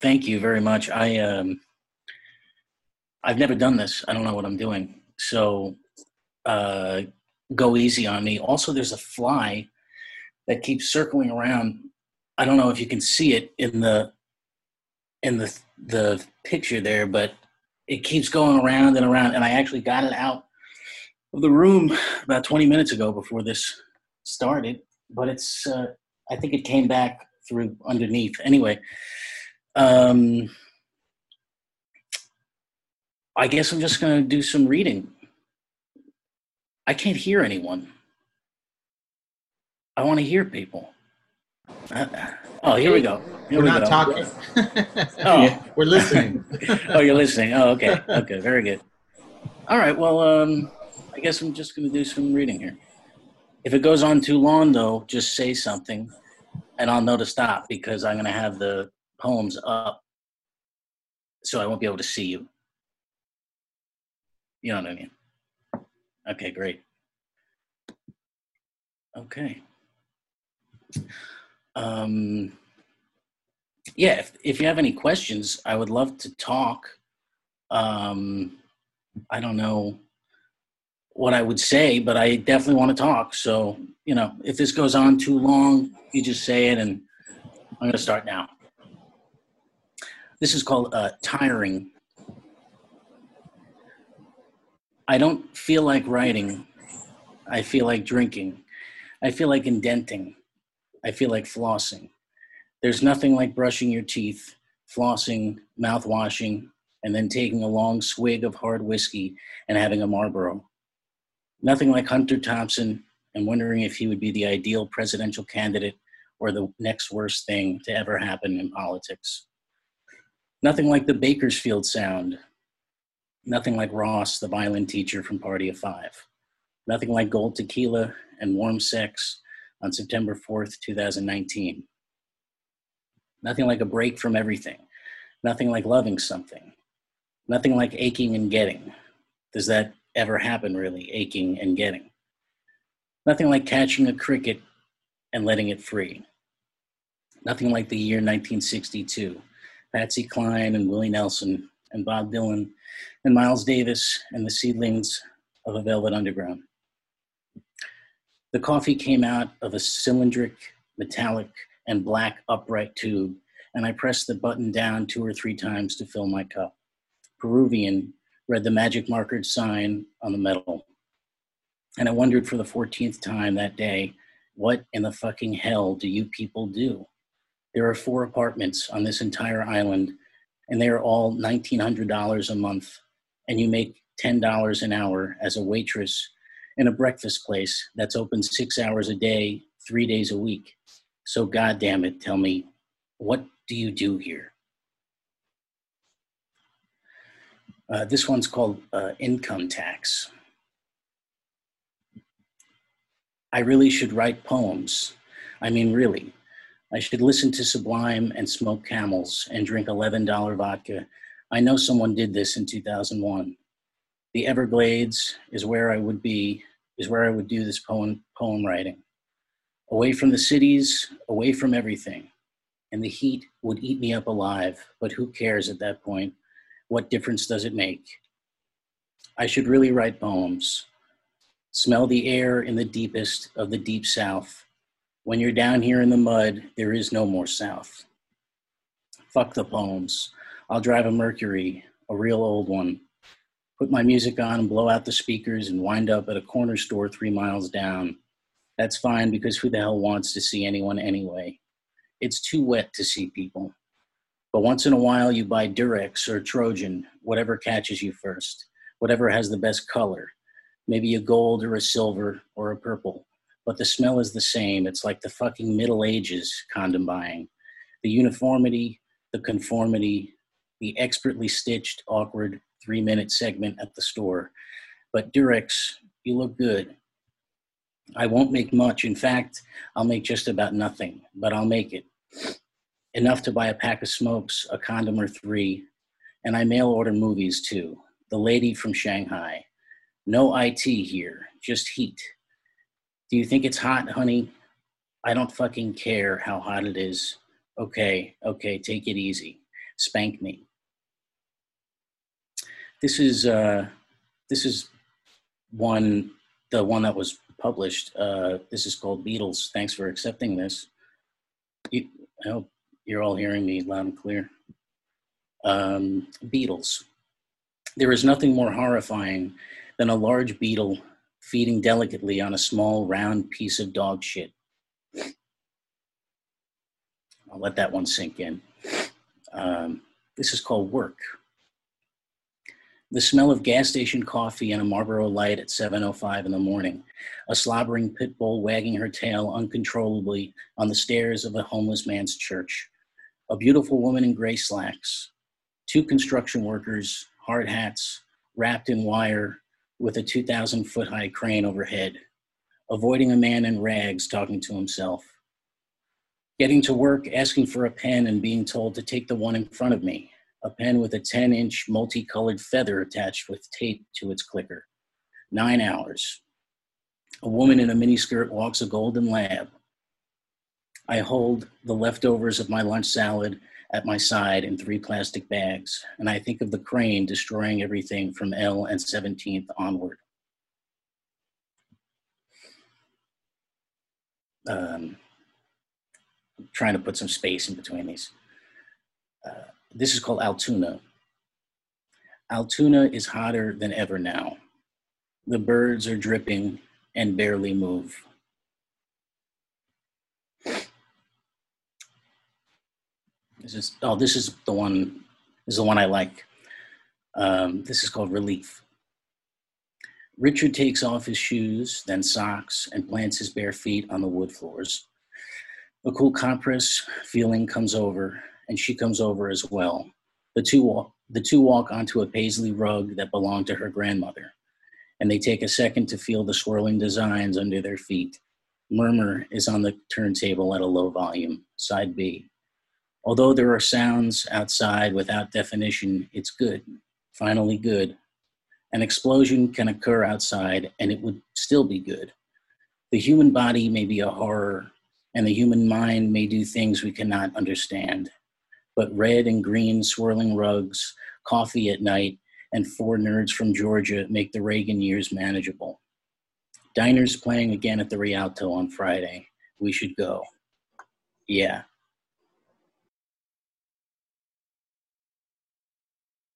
Thank you very much. I um, I've never done this. I don't know what I'm doing. So uh, go easy on me. Also, there's a fly that keeps circling around. I don't know if you can see it in the in the the picture there, but it keeps going around and around. And I actually got it out of the room about 20 minutes ago before this started. But it's uh, I think it came back through underneath. Anyway, um, I guess I'm just going to do some reading. I can't hear anyone. I want to hear people. Uh, oh, here we go. Here We're we not go. talking. Oh. We're listening. oh, you're listening. Oh, okay. Okay, very good. All right. Well, um, I guess I'm just going to do some reading here. If it goes on too long, though, just say something, and I'll know to stop because I'm going to have the poems up, so I won't be able to see you. You know what I mean? Okay, great. Okay. Um, yeah, if, if you have any questions, I would love to talk. Um, I don't know what I would say, but I definitely want to talk. So, you know, if this goes on too long, you just say it, and I'm going to start now. This is called uh, Tiring. I don't feel like writing. I feel like drinking. I feel like indenting. I feel like flossing. There's nothing like brushing your teeth, flossing, mouth washing, and then taking a long swig of hard whiskey and having a Marlboro. Nothing like Hunter Thompson and wondering if he would be the ideal presidential candidate or the next worst thing to ever happen in politics. Nothing like the Bakersfield sound. Nothing like Ross, the violin teacher from Party of Five. Nothing like gold tequila and warm sex on September 4th, 2019. Nothing like a break from everything. Nothing like loving something. Nothing like aching and getting. Does that ever happen, really? Aching and getting. Nothing like catching a cricket and letting it free. Nothing like the year 1962. Patsy Cline and Willie Nelson and Bob Dylan and Miles Davis and the seedlings of a velvet underground. The coffee came out of a cylindric, metallic, and black upright tube, and I pressed the button down two or three times to fill my cup. Peruvian read the magic markered sign on the metal. And I wondered for the 14th time that day, what in the fucking hell do you people do? There are four apartments on this entire island, and they are all $1,900 a month, and you make $10 an hour as a waitress in a breakfast place that's open six hours a day, three days a week. So, God damn it, tell me, what do you do here? Uh, this one's called uh, Income Tax. I really should write poems. I mean, really. I should listen to Sublime and smoke camels and drink $11 vodka. I know someone did this in 2001. The Everglades is where I would be, is where I would do this poem, poem writing. Away from the cities, away from everything. And the heat would eat me up alive, but who cares at that point? What difference does it make? I should really write poems. Smell the air in the deepest of the deep south. When you're down here in the mud, there is no more south. Fuck the poems. I'll drive a Mercury, a real old one. Put my music on and blow out the speakers and wind up at a corner store three miles down. That's fine because who the hell wants to see anyone anyway? It's too wet to see people. But once in a while, you buy Durex or Trojan, whatever catches you first, whatever has the best color, maybe a gold or a silver or a purple. But the smell is the same. It's like the fucking Middle Ages condom buying. The uniformity, the conformity, the expertly stitched, awkward three minute segment at the store. But Durex, you look good. I won't make much. In fact, I'll make just about nothing, but I'll make it. Enough to buy a pack of smokes, a condom or three, and I mail order movies too. The Lady from Shanghai. No IT here, just heat. Do you think it's hot, honey? I don't fucking care how hot it is. Okay, okay, take it easy. spank me. This is uh, this is one the one that was published. Uh, this is called Beetles. Thanks for accepting this. You, I hope you're all hearing me loud and clear. Um, beetles. There is nothing more horrifying than a large beetle feeding delicately on a small round piece of dog shit. I'll let that one sink in. Um, this is called work. The smell of gas station coffee and a Marlboro Light at 7:05 in the morning. A slobbering pit bull wagging her tail uncontrollably on the stairs of a homeless man's church. A beautiful woman in gray slacks. Two construction workers, hard hats, wrapped in wire, with a 2,000 foot high crane overhead. Avoiding a man in rags talking to himself. Getting to work, asking for a pen, and being told to take the one in front of me a pen with a 10 inch multicolored feather attached with tape to its clicker. Nine hours. A woman in a miniskirt walks a golden lab. I hold the leftovers of my lunch salad at my side in three plastic bags, and I think of the crane destroying everything from L and 17th onward. Um, trying to put some space in between these. Uh, this is called Altoona. Altoona is hotter than ever now. The birds are dripping and barely move. This is oh, this is the one. This is the one I like. Um, this is called Relief. Richard takes off his shoes, then socks, and plants his bare feet on the wood floors. A cool compress feeling comes over, and she comes over as well. The two walk, the two walk onto a paisley rug that belonged to her grandmother, and they take a second to feel the swirling designs under their feet. Murmur is on the turntable at a low volume, side B. Although there are sounds outside without definition, it's good, finally good. An explosion can occur outside and it would still be good. The human body may be a horror, and the human mind may do things we cannot understand but red and green swirling rugs, coffee at night, and four nerds from Georgia make the Reagan years manageable. Diners playing again at the Rialto on Friday. We should go. Yeah.